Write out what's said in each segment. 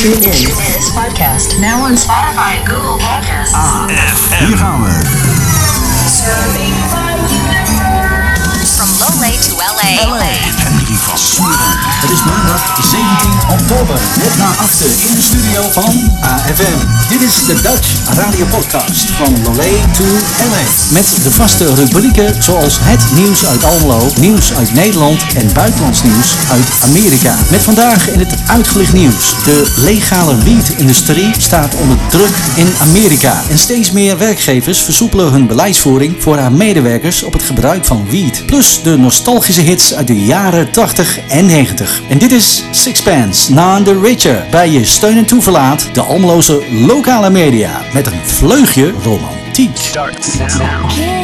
Tune in this podcast now on Spotify and Google Podcasts. Hier gaan we. From Loolee to LA. Henry Het is maandag 17 oktober. Net na achter in de studio van AFM. Dit is de Dutch Radio Podcast van Lolé to LA. Met de vaste rubrieken zoals het nieuws uit Almelo, nieuws uit Nederland en buitenlands nieuws uit Amerika. Met vandaag in het uitgelicht nieuws. De legale wietindustrie staat onder druk in Amerika. En steeds meer werkgevers versoepelen hun beleidsvoering voor haar medewerkers op het gebruik van wiet. Plus de nostalgische hits uit de jaren 80 en 90. En dit is Sixpence, Naan the Richer. Bij je steun en toeverlaat de Almeloze lokale media. Met een vleugje romantiek. Kiss me,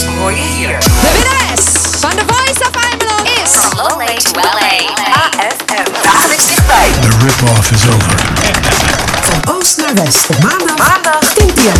laatste nieuws hoor je hier. De van The Voice of Almelo is From Loolee to LA. AFM. Dagelijks dichtbij. The rip-off is over. Van oost naar west. Op maandag, Maandag. klinkt hij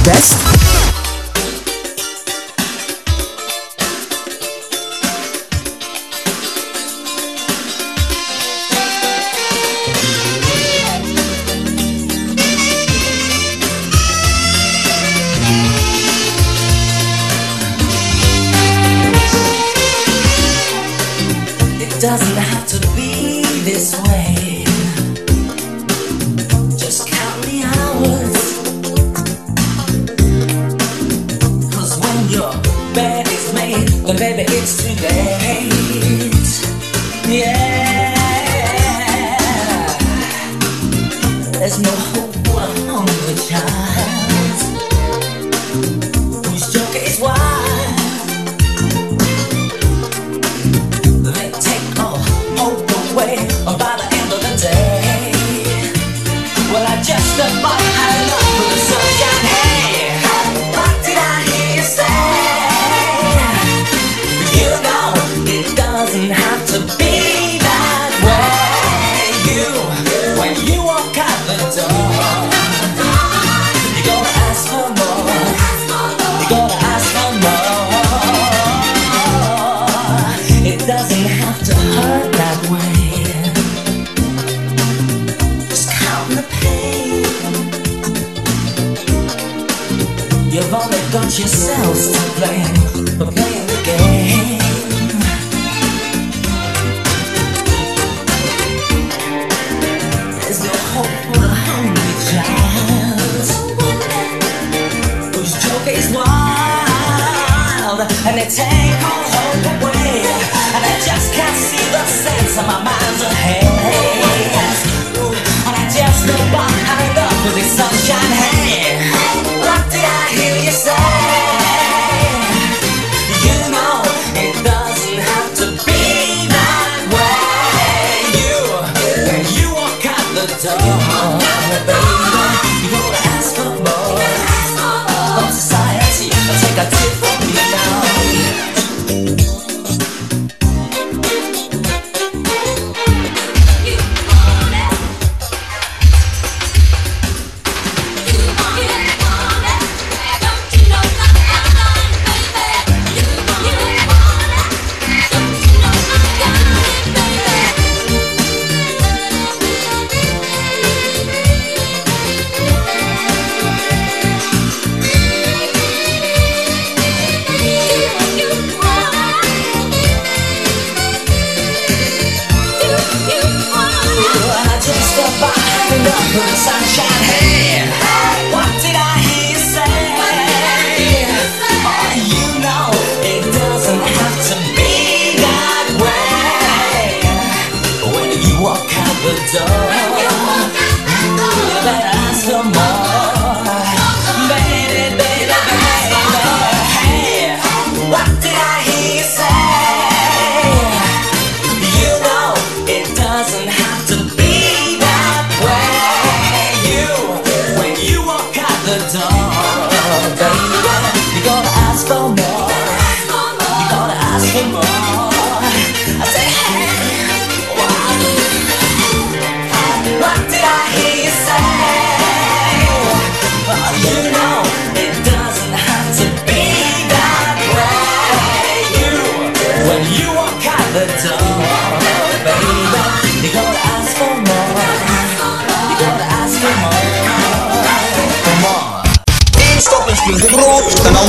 doesn't have to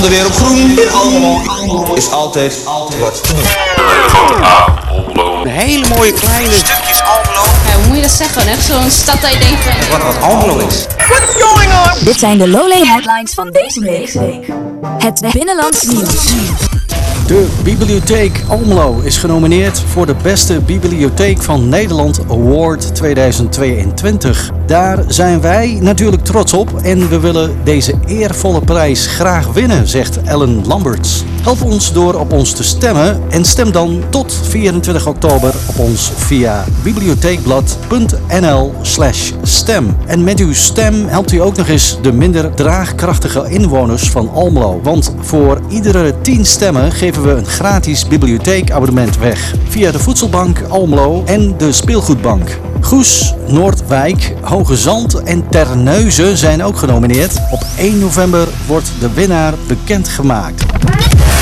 ander weer op groen. Is altijd wat te doen. Een hele mooie kleine stukjes Almelo. Ja, hoe moet je dat zeggen? Echt zo'n stad dat je denkt van... Wat, wat Almelo is. Dit zijn de Lowlay headlines van deze week. Het binnenlands nieuws. De Bibliotheek Almelo is genomineerd voor de Beste Bibliotheek van Nederland Award 2022. Daar zijn wij natuurlijk trots op en we willen deze eervolle prijs graag winnen, zegt Ellen Lamberts. Help ons door op ons te stemmen en stem dan tot 24 oktober op ons via bibliotheekblad.nl slash stem. En met uw stem helpt u ook nog eens de minder draagkrachtige inwoners van Almelo. Want voor iedere 10 stemmen geven we een gratis bibliotheekabonnement weg. Via de Voedselbank Almelo en de Speelgoedbank. Goes, Noordwijk, Hoge Zand en Terneuzen zijn ook genomineerd. Op 1 november wordt de winnaar bekendgemaakt.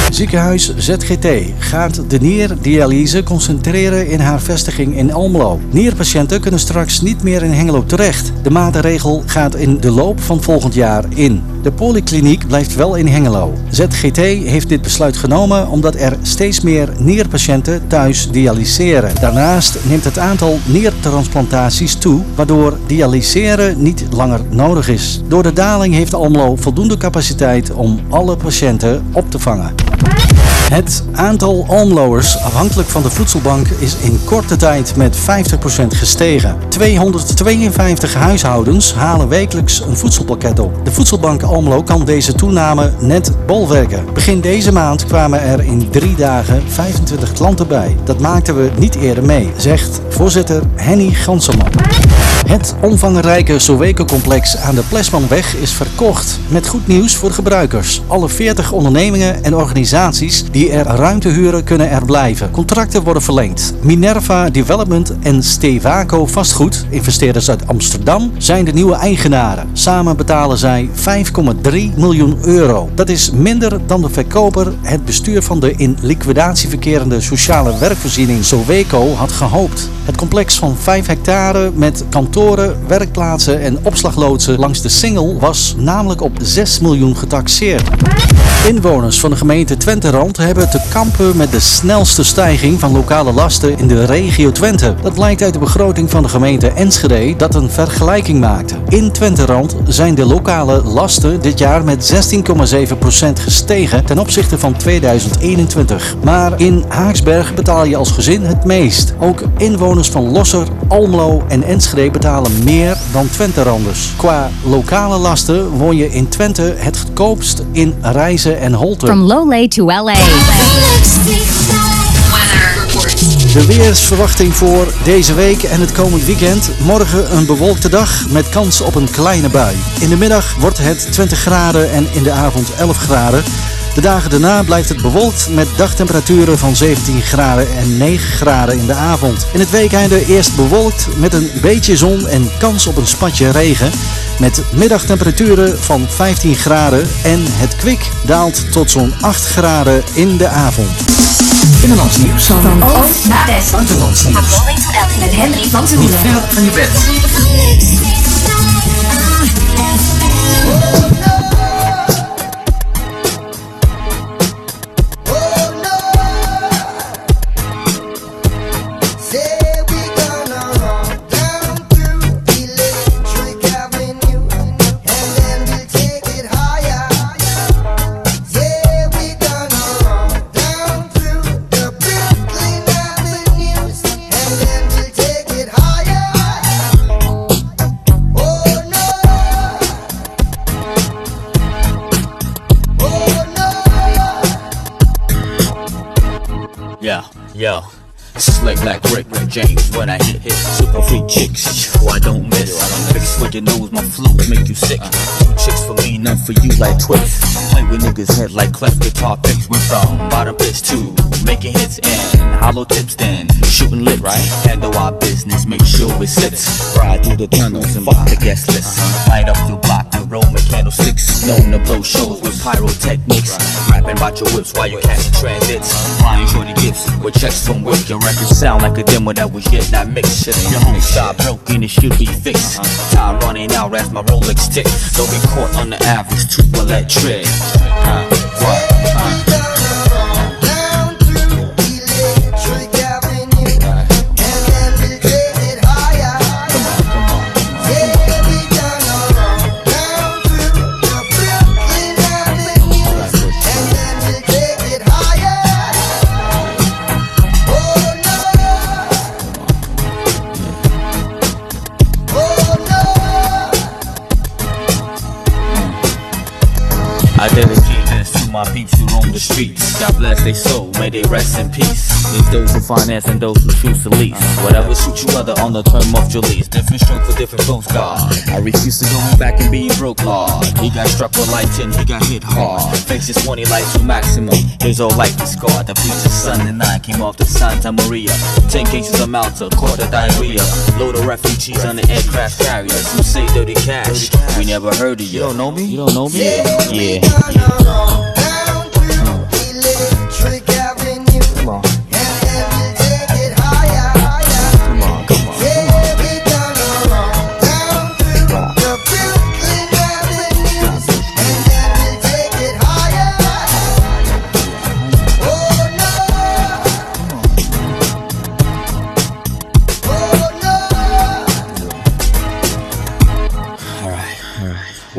Ziekenhuis ZGT gaat de nierdialyse concentreren in haar vestiging in Almelo. Nierpatiënten kunnen straks niet meer in Hengelo terecht. De maatregel gaat in de loop van volgend jaar in. De polykliniek blijft wel in Hengelo. ZGT heeft dit besluit genomen omdat er steeds meer nierpatiënten thuis dialyseren. Daarnaast neemt het aantal niertransplantaties toe, waardoor dialyseren niet langer nodig is. Door de daling heeft Almelo voldoende capaciteit om alle patiënten op te vangen. Het aantal Almloers afhankelijk van de voedselbank is in korte tijd met 50% gestegen. 252 huishoudens halen wekelijks een voedselpakket op. De voedselbank Almelo kan deze toename net bolwerken. Begin deze maand kwamen er in drie dagen 25 klanten bij. Dat maakten we niet eerder mee, zegt voorzitter Henny Ganselman. Het omvangrijke Soweco-complex aan de Plesmanweg is verkocht. Met goed nieuws voor gebruikers. Alle 40 ondernemingen en organisaties die er ruimte huren kunnen er blijven. Contracten worden verlengd. Minerva Development en Stevaco Vastgoed, investeerders uit Amsterdam, zijn de nieuwe eigenaren. Samen betalen zij 5,3 miljoen euro. Dat is minder dan de verkoper het bestuur van de in liquidatie verkerende sociale werkvoorziening Soweco had gehoopt. Het complex van 5 hectare met werkplaatsen en opslagloodsen langs de Singel was namelijk op 6 miljoen getaxeerd. Inwoners van de gemeente Twenterand hebben te kampen met de snelste stijging van lokale lasten in de regio Twente. Dat blijkt uit de begroting van de gemeente Enschede dat een vergelijking maakte. In Twenterand zijn de lokale lasten dit jaar met 16,7% gestegen ten opzichte van 2021. Maar in Haaksberg betaal je als gezin het meest. Ook inwoners van Losser, Almelo en Enschede betalen meer dan Twenteranders. Qua lokale lasten woon je in Twente het goedkoopst in Rijzen en Holte. From to LA. De weersverwachting voor deze week en het komend weekend. Morgen een bewolkte dag met kans op een kleine bui. In de middag wordt het 20 graden en in de avond 11 graden. De dagen daarna blijft het bewolkt met dagtemperaturen van 17 graden en 9 graden in de avond. In het weekende eerst bewolkt met een beetje zon en kans op een spatje regen. Met middagtemperaturen van 15 graden en het kwik daalt tot zo'n 8 graden in de avond. Binnenlands nieuws van Oost naar West. buitenlands nieuws. Met Henry van Niet Toeren. ver van je bed. For you like Twix. Play with niggas head like cleft guitar picks. We're from bottom bitch to making hits and hollow tips then shooting lit right. Handle our business, make sure it sits. Ride through the tunnels and fuck the guest list. Light up your block with Roman candlesticks. Known to blow shows with pyrotechnics. Rapping about your whips while you catching transits. Flying shorty gifts with checks from whip. Your records sound like a demo that was yet not mixed. Shit, your home stop broken, it should be fixed. Uh-huh. Time running out as my Rolex tick. Don't get caught on the average too electric. Huh, the streets. God bless their soul, may they rest in peace. There's those who finance and those who choose to lease. Whatever suits you other on the term of your lease. Different stroke for different folks, God. I refuse to go back and be broke, Lord. He got struck with lightning, he got hit hard. Faces 20 lights to maximum. His whole life is scarred. The preacher's son and I came off the Santa Maria. 10 cases of Malta, caught a diarrhea. Load of refugees on the aircraft carriers. Who say dirty cash? We never heard of you. You don't know me? You don't know me? Yeah. Come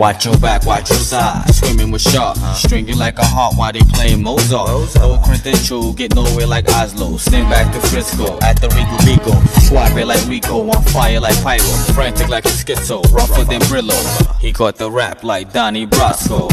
Watch your back, watch your side. Swimming with sharks, uh-huh. stringing like a heart while they playing Mozart. No credential, get nowhere like Oslo. Stand back to Frisco at the Rico Rico. Swap it like Rico, on fire like Pyro. Frantic like a schizo, rougher than Brillo. He caught the rap like Donnie Brasco.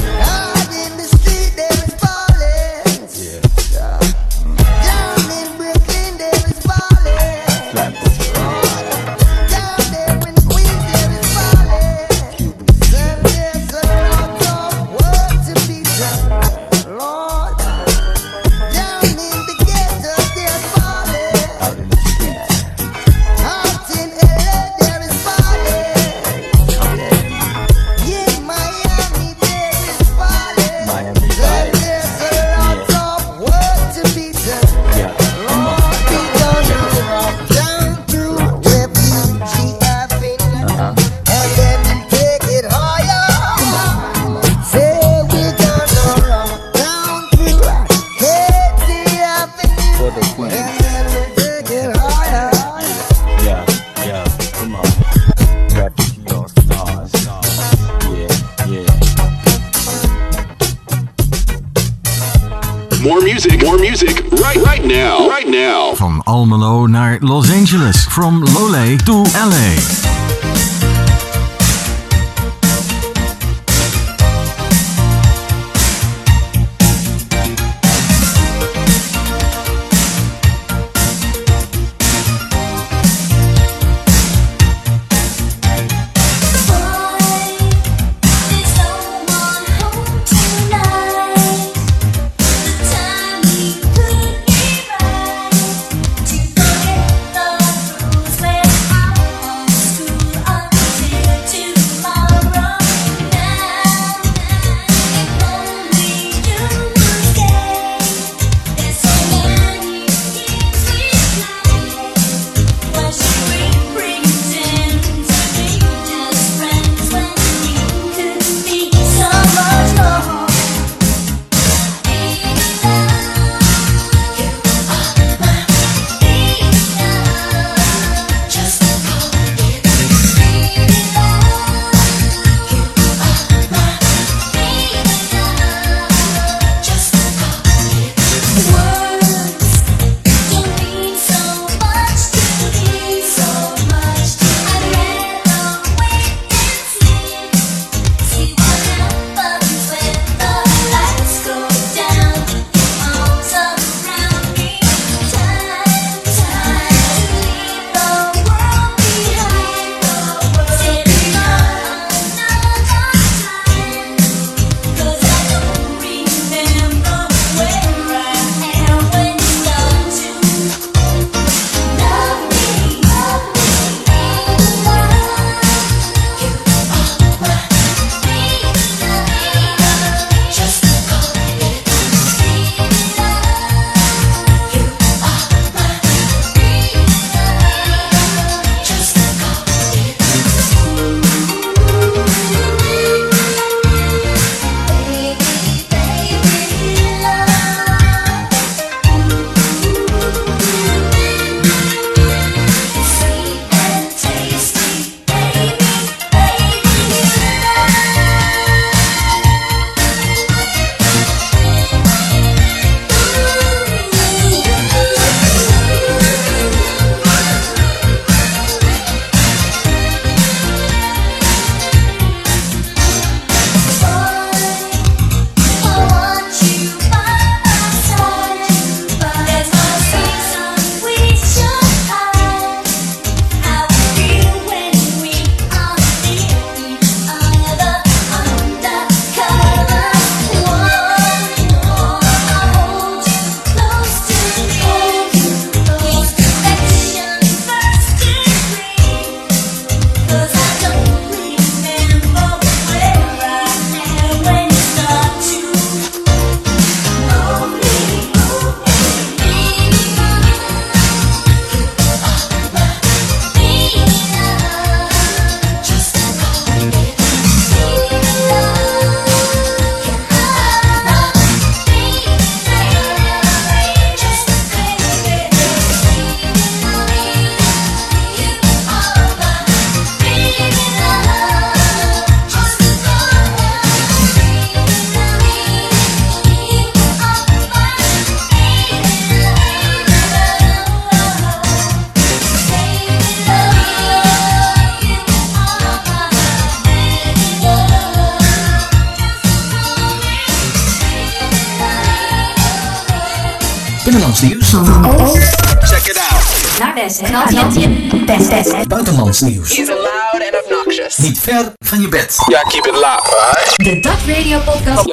Best. Buitenlands nieuws. Is loud and obnoxious. Niet ver van je bed. Yeah, keep it loud, alright? De Dutch Radio Podcast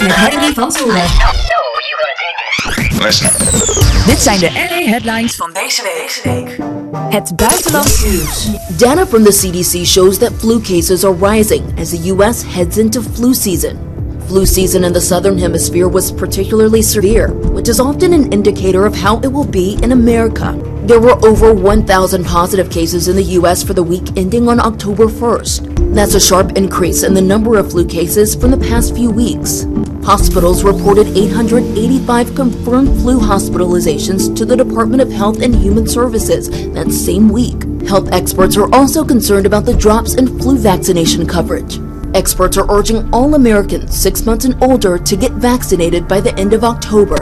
met Henry van Zoelen. Listen. Dit zijn de LA headlines van deze week. Het buitenlands nieuws. Data from the CDC shows that flu cases are rising as the U.S. heads into flu season. Flu season in the southern hemisphere was particularly severe, which is often an indicator of how it will be in America. There were over 1,000 positive cases in the U.S. for the week ending on October 1st. That's a sharp increase in the number of flu cases from the past few weeks. Hospitals reported 885 confirmed flu hospitalizations to the Department of Health and Human Services that same week. Health experts are also concerned about the drops in flu vaccination coverage. Experts are urging all Americans six months and older to get vaccinated by the end of October.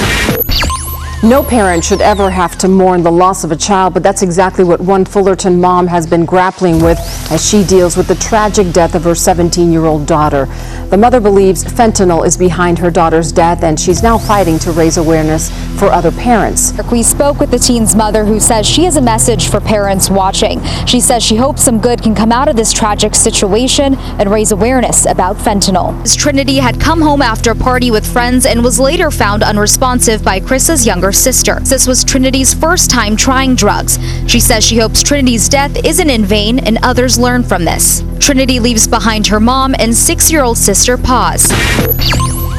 No parent should ever have to mourn the loss of a child, but that's exactly what one Fullerton mom has been grappling with as she deals with the tragic death of her 17 year old daughter. The mother believes fentanyl is behind her daughter's death, and she's now fighting to raise awareness for other parents. We spoke with the teen's mother who says she has a message for parents watching. She says she hopes some good can come out of this tragic situation and raise awareness about fentanyl. Trinity had come home after a party with friends and was later found unresponsive by Chris's younger sister. This was Trinity's first time trying drugs. She says she hopes Trinity's death isn't in vain and others learn from this. Trinity leaves behind her mom and six year old sister, Paz.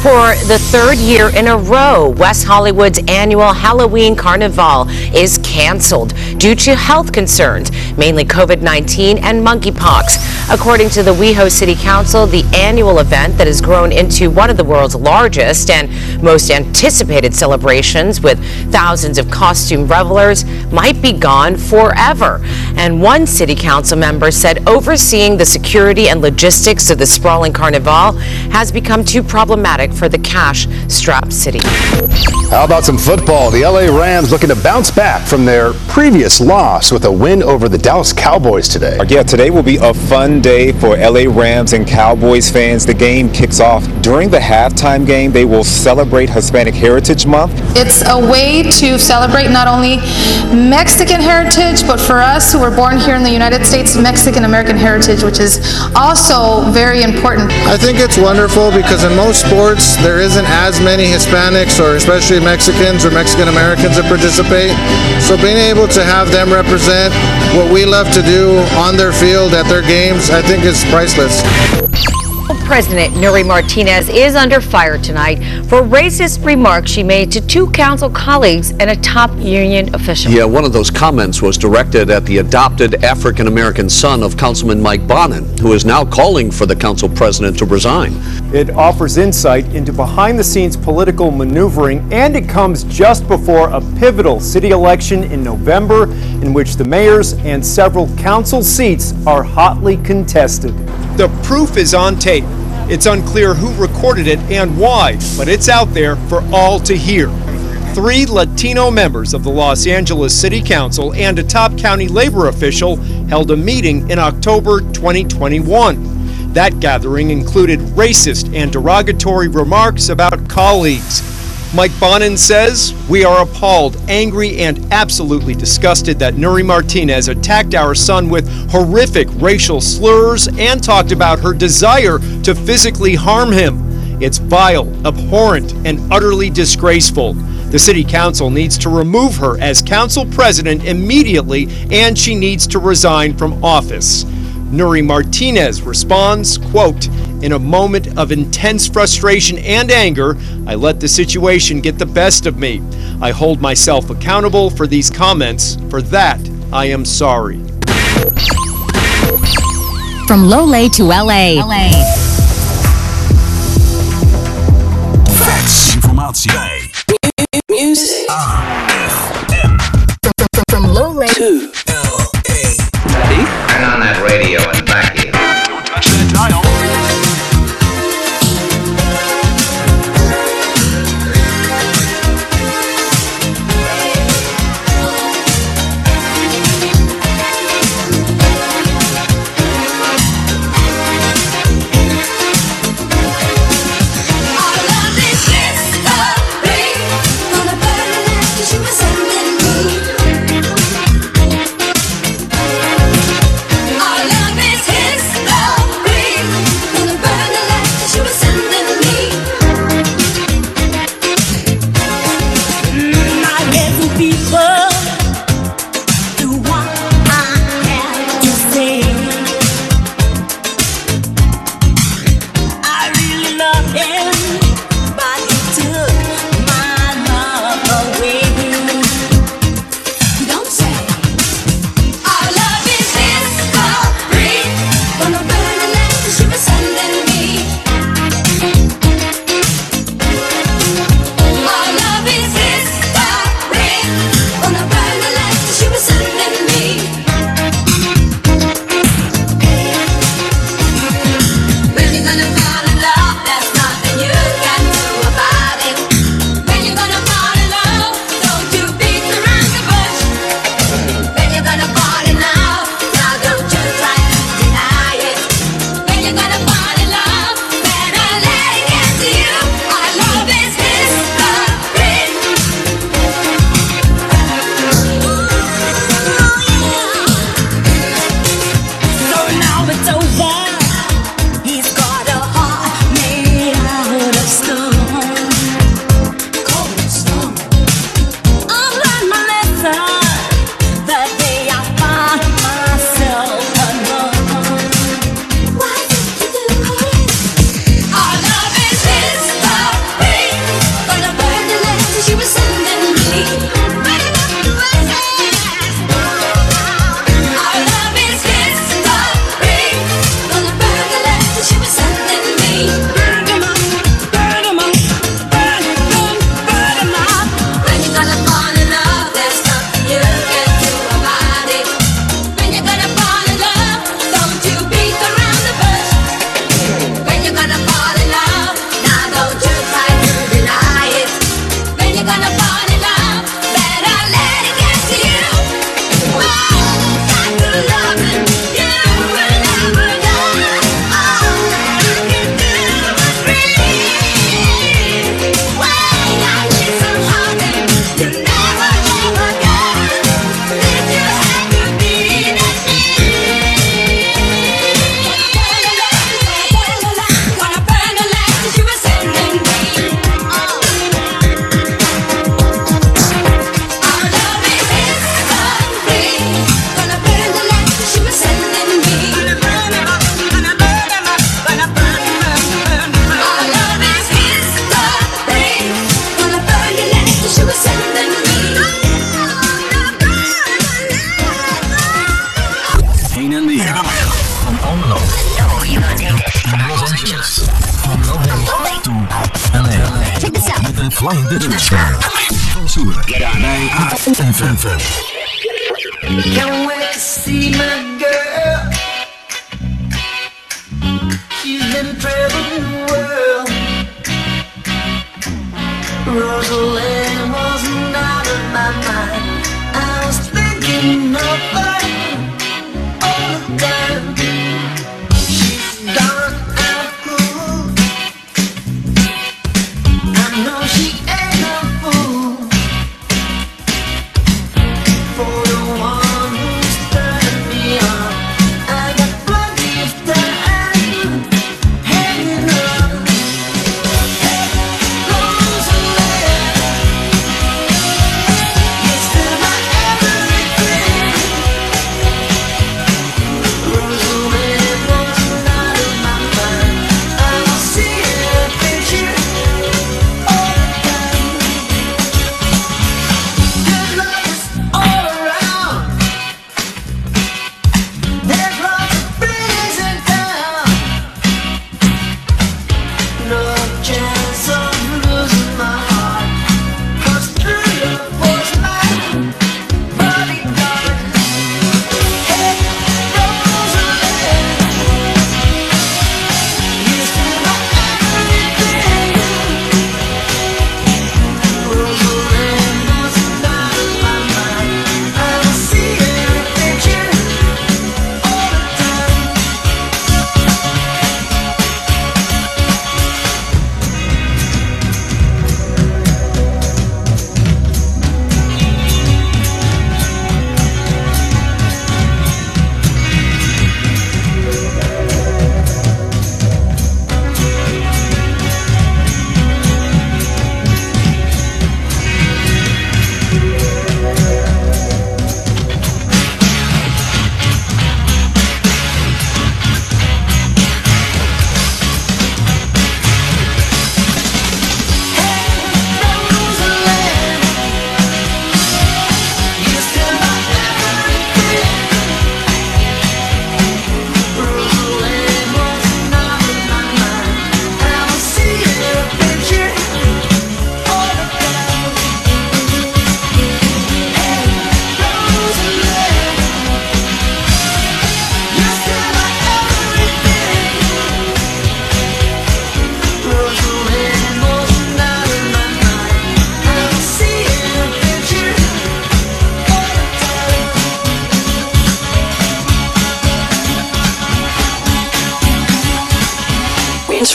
For the third year in a row, West Hollywood's annual Halloween Carnival is canceled due to health concerns, mainly COVID 19 and monkeypox. According to the WeHo City Council, the annual event that has grown into one of the world's largest and most anticipated celebrations with thousands of costume revelers might be gone forever. And one city council member said overseeing the security and logistics of the sprawling carnival has become too problematic for the cash strapped city. How about some football? The LA Rams looking to bounce back from their previous loss with a win over the Dallas Cowboys today. Yeah, today will be a fun day for LA Rams and Cowboys fans. The game kicks off during the halftime game. They will celebrate Hispanic Heritage Month. It's a way to celebrate not only Mexican heritage, but for us who were born here in the United States, Mexican American heritage, which is also very important. I think it's wonderful because in most sports there isn't as many Hispanics or especially Mexicans or Mexican Americans that participate. So being able to have them represent what we love to do on their field at their games, I think is priceless. President Nury Martinez is under fire tonight for racist remarks she made to two council colleagues and a top union official. Yeah, one of those comments was directed at the adopted African American son of Councilman Mike Bonin, who is now calling for the council president to resign. It offers insight into behind the scenes political maneuvering, and it comes just before a pivotal city election in November in which the mayors and several council seats are hotly contested. The proof is on tape. It's unclear who recorded it and why, but it's out there for all to hear. Three Latino members of the Los Angeles City Council and a top county labor official held a meeting in October 2021. That gathering included racist and derogatory remarks about colleagues. Mike Bonin says, We are appalled, angry, and absolutely disgusted that Nury Martinez attacked our son with horrific racial slurs and talked about her desire to physically harm him. It's vile, abhorrent, and utterly disgraceful. The city council needs to remove her as council president immediately, and she needs to resign from office. Nury Martinez responds, quote, in a moment of intense frustration and anger, I let the situation get the best of me. I hold myself accountable for these comments. For that, I am sorry. From Loolee to LA. Facts. Informatie. Music. From,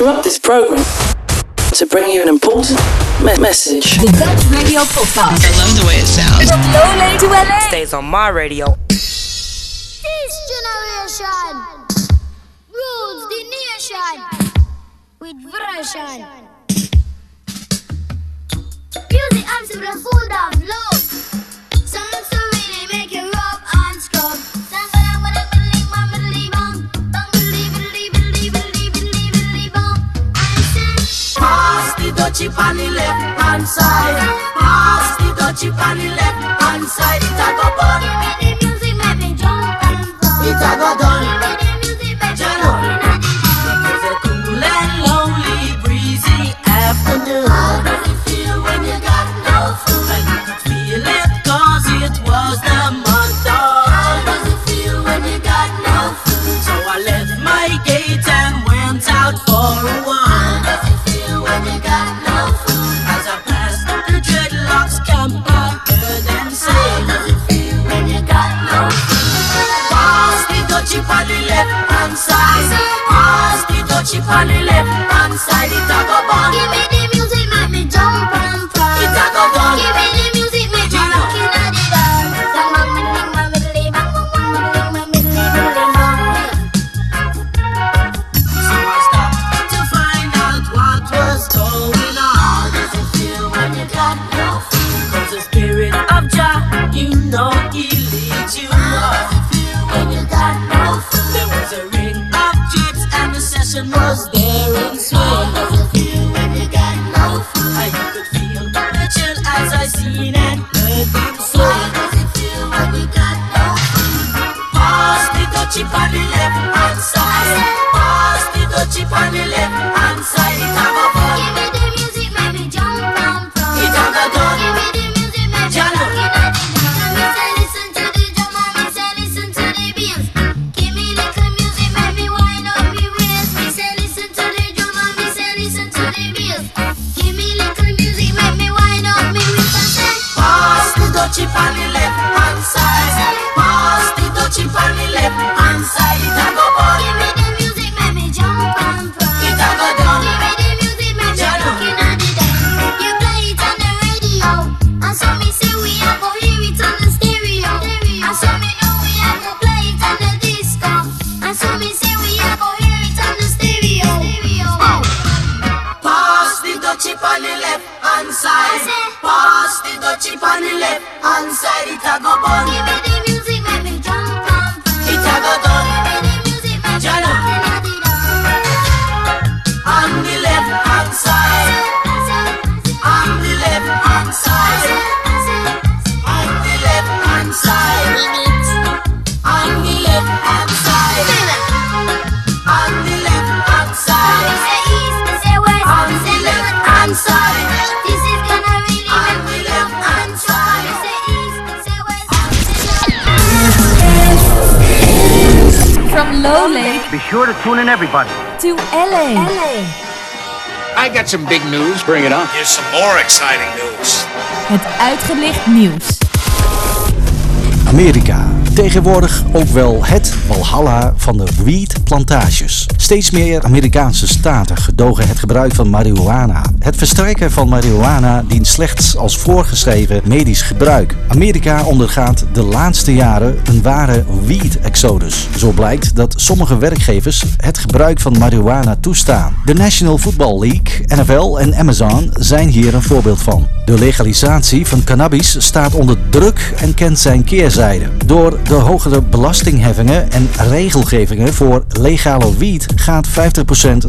interrupt this program to bring you an important me- message. The Dutch Radio Podcast. I love the way it sounds. From LA to LA. Stays on my radio. This generation rules the nation with version. Music arms to the cool down low. Sounds to really make you rub and scrub. touch it the left hand side. Pass the touch on the left hand side. It a go burn. It done. Jello. It's a cool and lonely, breezy afternoon. How does it feel when you got no food? Feel it was the So I left my gate and went out for a walk. She finally call it left hand side, it a go bang. She body Be sure to tune in, everybody. to LA. I got some big news. Bring it on. Here's some more exciting news. Het uitgelicht nieuws. Amerika. Tegenwoordig ook wel het walhalla van de wietplantages. Steeds meer Amerikaanse staten gedogen het gebruik van marihuana. Het verstrijken van marihuana dient slechts als voorgeschreven medisch gebruik. Amerika ondergaat de laatste jaren een ware weed-exodus. Zo blijkt dat sommige werkgevers het gebruik van marihuana toestaan. De National Football League, NFL en Amazon zijn hier een voorbeeld van. De legalisatie van cannabis staat onder druk en kent zijn keerzijde. Door de hogere belastingheffingen en regelgevingen voor legale wiet gaat 50%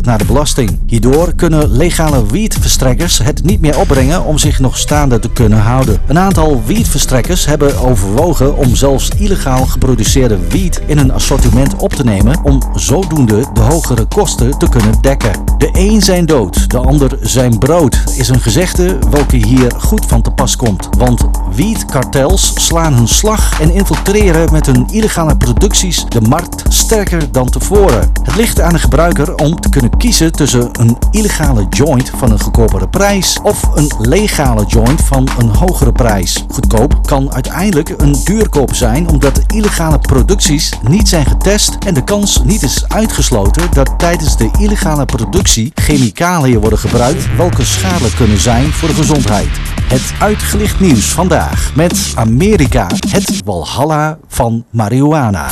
naar de belasting. Hierdoor kunnen legale wietverstrekkers het niet meer opbrengen om zich nog staande te kunnen houden. Een aantal wietverstrekkers hebben overwogen om zelfs illegaal geproduceerde wiet in hun assortiment op te nemen om zodoende de hogere kosten te kunnen dekken. De een zijn dood, de ander zijn brood is een gezegde welke hier goed van te pas komt. Want wietkartels slaan hun slag en infiltreren met hun illegale producties de markt sterker dan tevoren. Het ligt aan de gebruiker om te kunnen kiezen tussen een illegale joint van een goedkopere prijs of een legale joint van een hogere prijs. Goedkoop kan uiteindelijk een duurkoop zijn omdat illegale producties niet zijn getest en de kans niet is uitgesloten dat tijdens de illegale productie chemicaliën worden gebruikt welke schadelijk kunnen zijn voor de gezondheid. Het uitgelicht nieuws vandaag met Amerika, het walhalla van marihuana.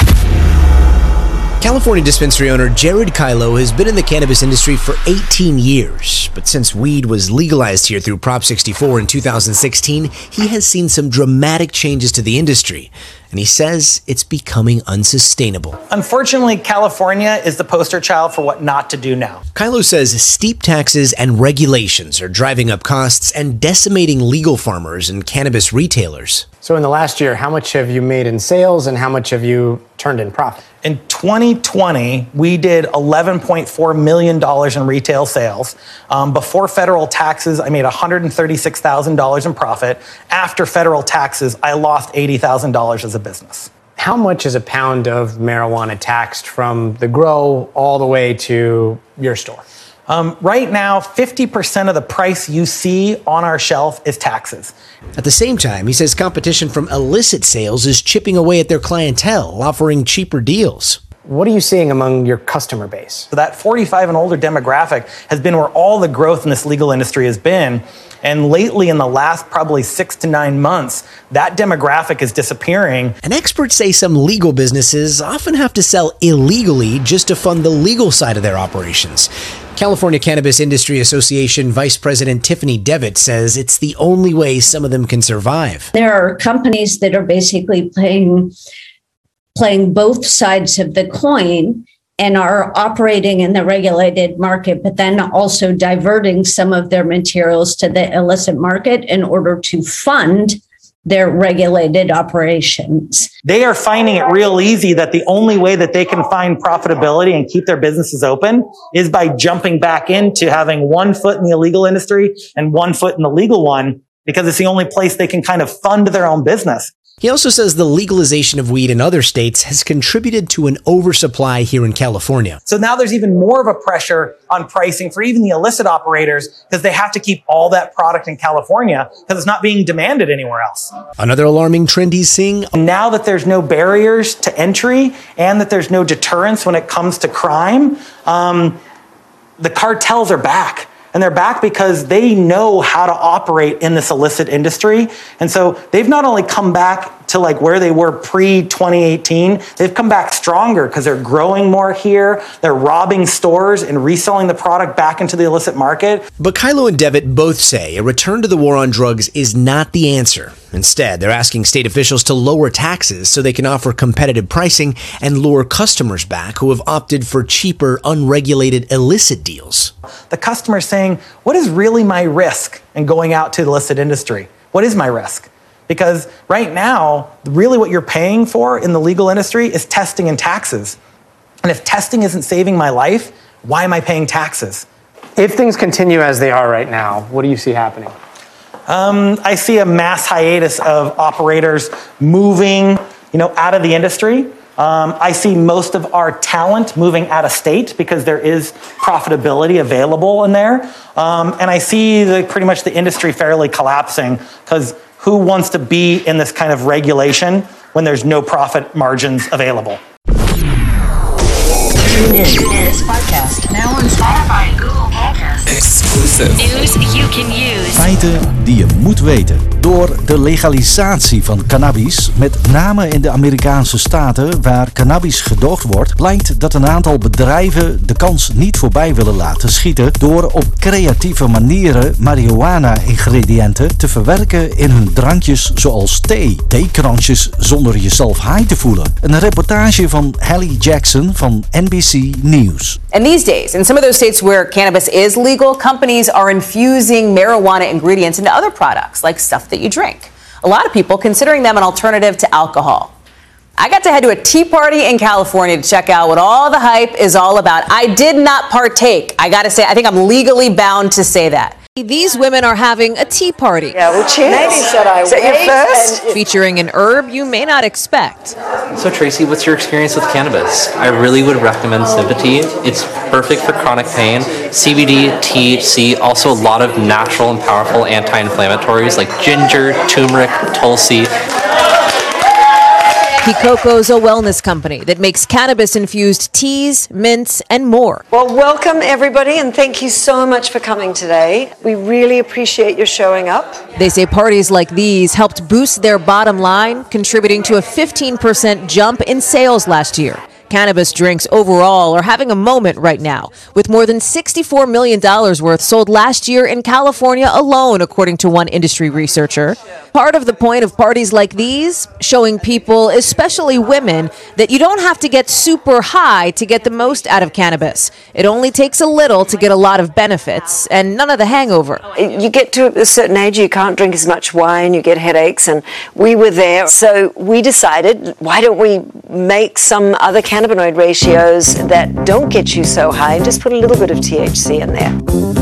California dispensary owner Jerred Kiloh has been in the cannabis industry for 18 years, but since weed was legalized here through Prop 64 in 2016, he has seen some dramatic changes to the industry, and he says it's becoming unsustainable. Unfortunately, California is the poster child for what not to do now. Kylo says steep taxes and regulations are driving up costs and decimating legal farmers and cannabis retailers. So, in the last year, how much have you made in sales and how much have you turned in profit? In 2020, we did $11.4 million in retail sales. Um, before federal taxes, I made $136,000 in profit. After federal taxes, I lost $80,000 as a business. How much is a pound of marijuana taxed from the grow all the way to your store? Um, right now, 50% of the price you see on our shelf is taxes. At the same time, he says competition from illicit sales is chipping away at their clientele, offering cheaper deals. What are you seeing among your customer base? So that 45 and older demographic has been where all the growth in this legal industry has been. And lately, in the last probably six to nine months, that demographic is disappearing. And experts say some legal businesses often have to sell illegally just to fund the legal side of their operations. California Cannabis Industry Association Vice President Tiffany Devitt says it's the only way some of them can survive. There are companies that are basically playing playing both sides of the coin and are operating in the regulated market, but then also diverting some of their materials to the illicit market in order to fund their regulated operations. They are finding it real easy that the only way that they can find profitability and keep their businesses open is by jumping back into having one foot in the illegal industry and one foot in the legal one because it's the only place they can kind of fund their own business. He also says the legalization of weed in other states has contributed to an oversupply here in California. So now there's even more of a pressure on pricing for even the illicit operators because they have to keep all that product in California because it's not being demanded anywhere else. Another alarming trend he's seeing Now that there's no barriers to entry and that there's no deterrence when it comes to crime, um, the cartels are back. And they're back because they know how to operate in this illicit industry. And so they've not only come back to like where they were pre 2018. They've come back stronger because they're growing more here. They're robbing stores and reselling the product back into the illicit market. But Kiloh and Devitt both say a return to the war on drugs is not the answer. Instead, they're asking state officials to lower taxes so they can offer competitive pricing and lure customers back who have opted for cheaper, unregulated illicit deals. The customer's saying, What is really my risk in going out to the illicit industry? What is my risk? Because right now, really what you're paying for in the legal industry is testing and taxes. And if testing isn't saving my life, why am I paying taxes? If things continue as they are right now, what do you see happening? Um, I see a mass hiatus of operators moving, you know, out of the industry. Um, I see most of our talent moving out of state because there is profitability available in there, um, and I see the, pretty much the industry fairly collapsing because who wants to be in this kind of regulation when there's no profit margins available? Tune in. Podcast now on Spotify. Exclusive. News you can use. Feiten die je moet weten. Door de legalisatie van cannabis, met name in de Amerikaanse staten waar cannabis gedoogd wordt, blijkt dat een aantal bedrijven de kans niet voorbij willen laten schieten door op creatieve manieren marihuana-ingrediënten te verwerken in hun drankjes zoals thee. Theekransjes zonder jezelf high te voelen. Een reportage van Hallie Jackson van NBC News. And these days, in some of those states where cannabis is legal, companies are infusing marijuana ingredients into other products, like stuff that you drink. A lot of people considering them an alternative to alcohol. I got to head to a tea party in California to check out what all the hype is all about. I did not partake. I got to say, I think I'm legally bound to say that. These women are having a tea party. Yeah, well, cheers. Maybe should I Is that your first? Featuring an herb you may not expect. So Tracy, what's your experience with cannabis? I really would recommend Sympathy. It's perfect for chronic pain. CBD, THC, also a lot of natural and powerful anti-inflammatories like ginger, turmeric, tulsi. Kikoko's a wellness company that makes cannabis infused teas, mints, and more. Well, welcome everybody, and thank you so much for coming today. We really appreciate your showing up. They say parties like these helped boost their bottom line, contributing to a 15% jump in sales last year. Cannabis drinks overall are having a moment right now, with more than $64 million worth sold last year in California alone, according to one industry researcher. Part of the point of parties like these, showing people, especially women, that you don't have to get super high to get the most out of cannabis. It only takes a little to get a lot of benefits and none of the hangover. You get to a certain age, you can't drink as much wine, you get headaches, and we were there. So we decided, why don't we make some other cannabinoid ratios that don't get you so high and just put a little bit of THC in there?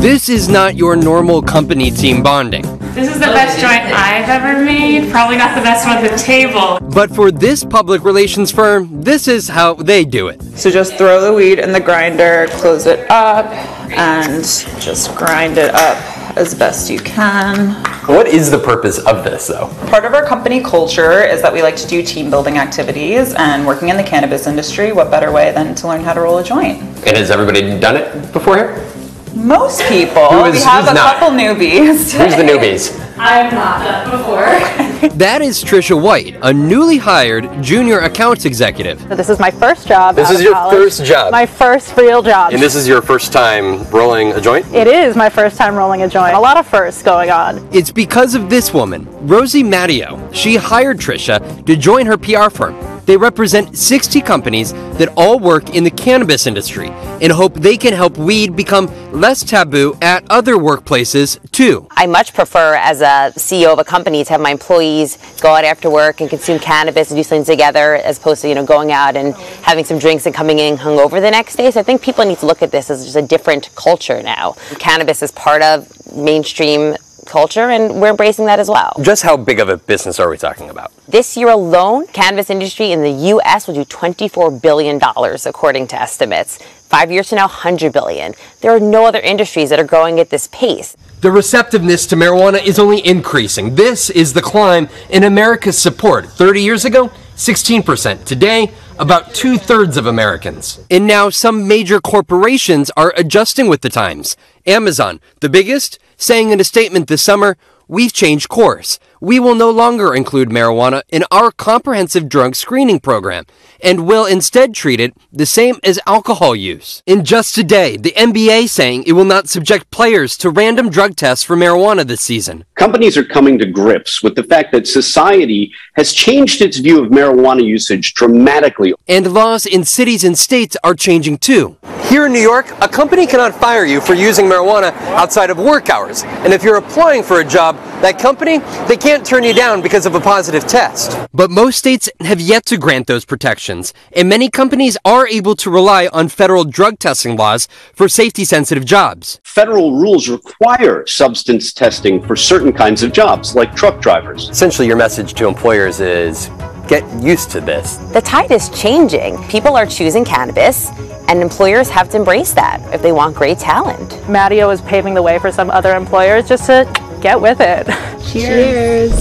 This is not your normal company team bonding. This is the best joint I've ever made. Probably not the best one at the table. But for this public relations firm, this is how they do it. So just throw the weed in the grinder, close it up, and just grind it up as best you can. What is the purpose of this though? Part of our company culture is that we like to do team building activities, and working in the cannabis industry, what better way than to learn how to roll a joint? And has everybody done it before here? Most people. Who is- we have who's a not? couple newbies. Who's the newbies? I've not done before. That is Trisha White, a newly hired junior accounts executive. So this is my first job. This out is of your college. first job? My first real job. And this is your first time rolling a joint? It is my first time rolling a joint. A lot of firsts going on. It's because of this woman, Rosie Mattio. She hired Trisha to join her PR firm. They represent 60 companies that all work in the cannabis industry and hope they can help weed become less taboo at other workplaces too. I much prefer, as a CEO of a company, to have my employees go out after work and consume cannabis and do things together, as opposed to you know going out and having some drinks and coming in hungover the next day. So I think people need to look at this as just a different culture now. Cannabis is part of mainstream culture, and we're embracing that as well. Just how big of a business are we talking about? This year alone, cannabis industry in the U.S. will do 24 billion dollars, according to estimates. Five years from now, 100 billion. There are no other industries that are growing at this pace. The receptiveness to marijuana is only increasing. This is the climb in America's support. 30 years ago, 16%. Today, about two thirds of Americans. And now some major corporations are adjusting with the times. Amazon, the biggest, saying in a statement this summer, We've changed course. We will no longer include marijuana in our comprehensive drug screening program and will instead treat it the same as alcohol use. In just today, the NBA saying it will not subject players to random drug tests for marijuana this season. Companies are coming to grips with the fact that society has changed its view of marijuana usage dramatically. And laws in cities and states are changing too. Here in New York, a company cannot fire you for using marijuana outside of work hours. And if you're applying for a job, that company, they can't turn you down because of a positive test. But most states have yet to grant those protections, and many companies are able to rely on federal drug testing laws for safety sensitive jobs. Federal rules require substance testing for certain kinds of jobs, like truck drivers. Essentially, your message to employers is get used to this. The tide is changing. People are choosing cannabis, and employers have to embrace that if they want great talent. Mattio is paving the way for some other employers just to get with it. Cheers.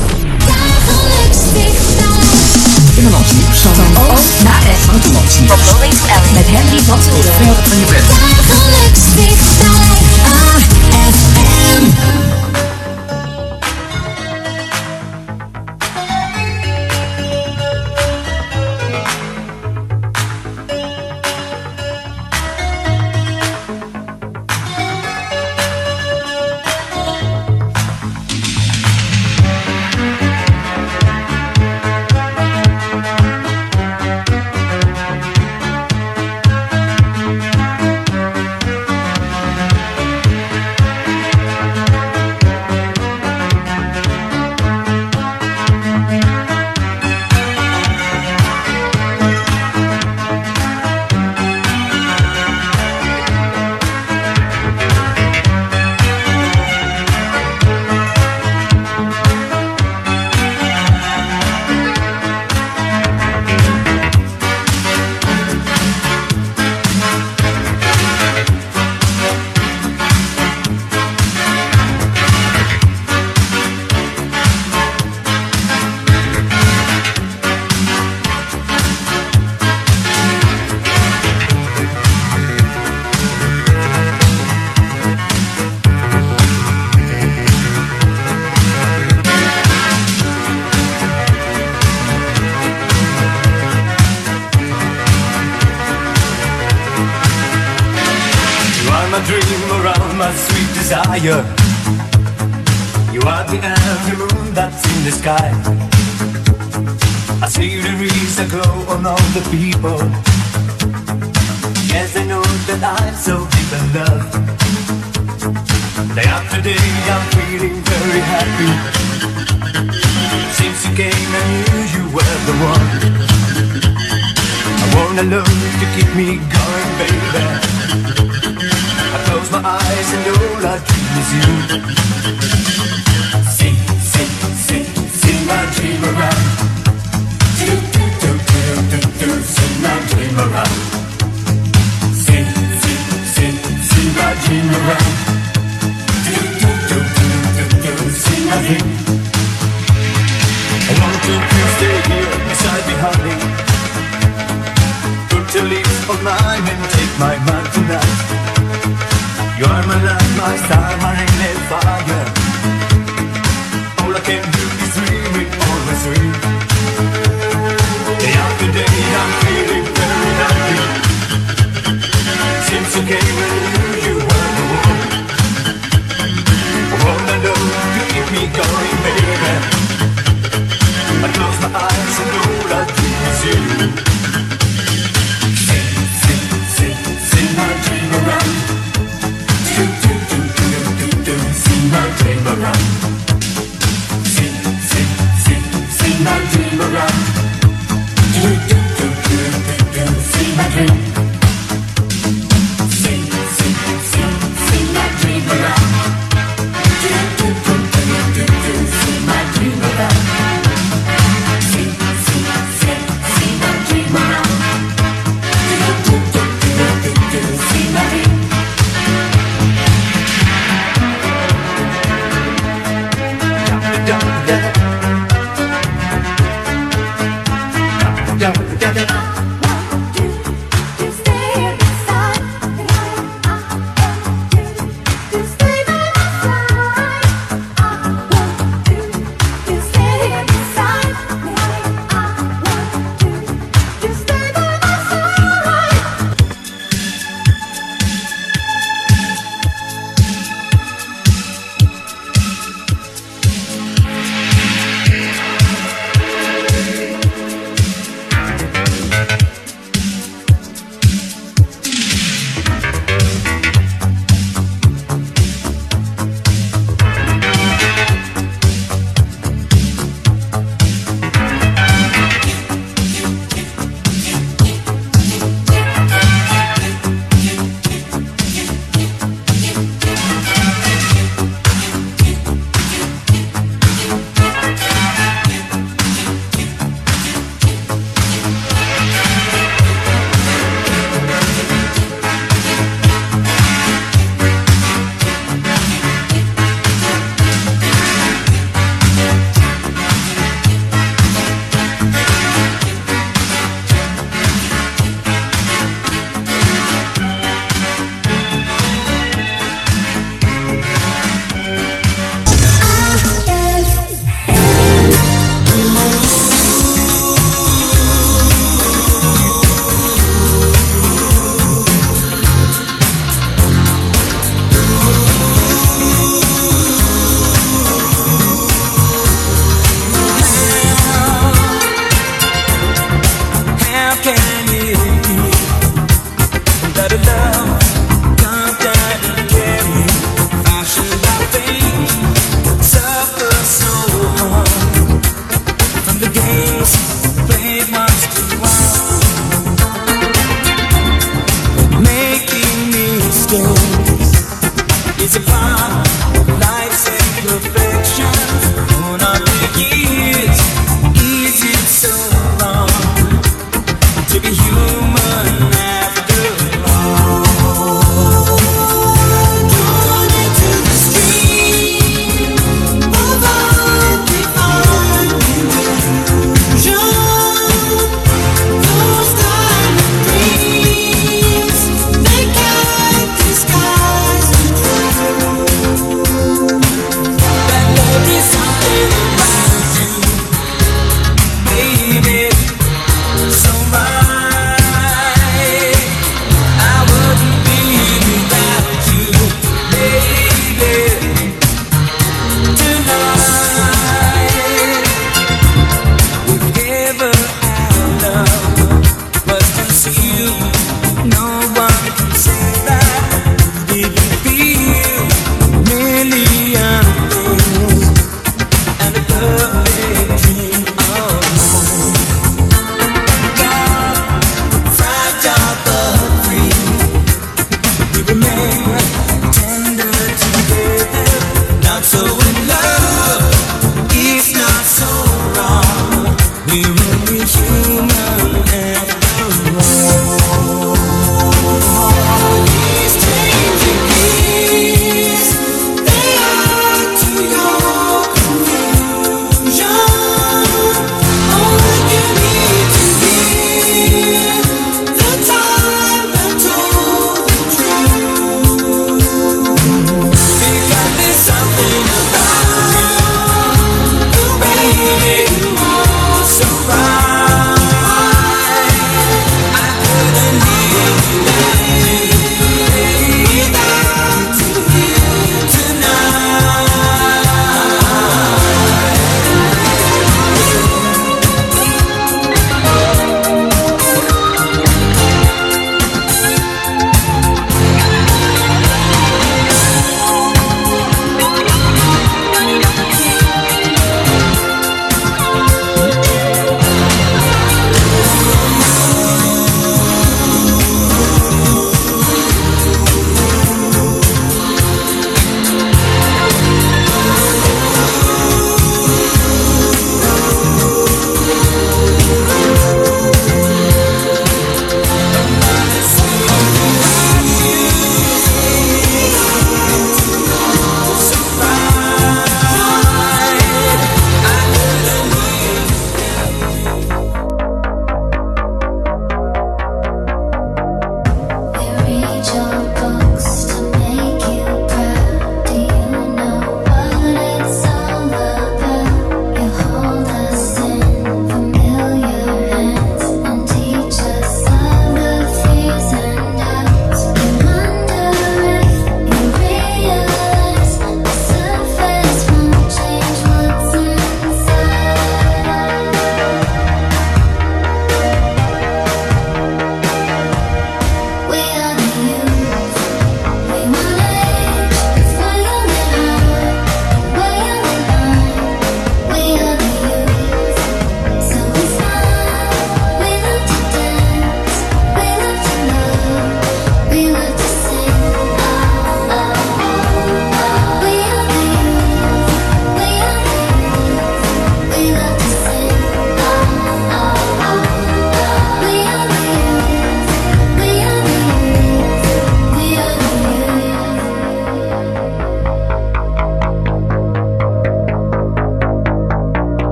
Binnenlands nieuws van O naar F. Buitenlands nieuws. From Lowlands to LA. Met Henry van Tilde. Verder van je bed.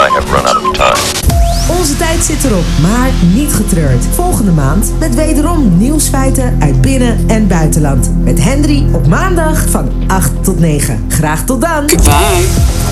I have run out of time. Onze tijd zit erop, maar niet getreurd. Volgende maand met wederom nieuwsfeiten uit binnen- en buitenland. Met Henry op maandag van 8 tot 9. Graag tot dan. Goodbye.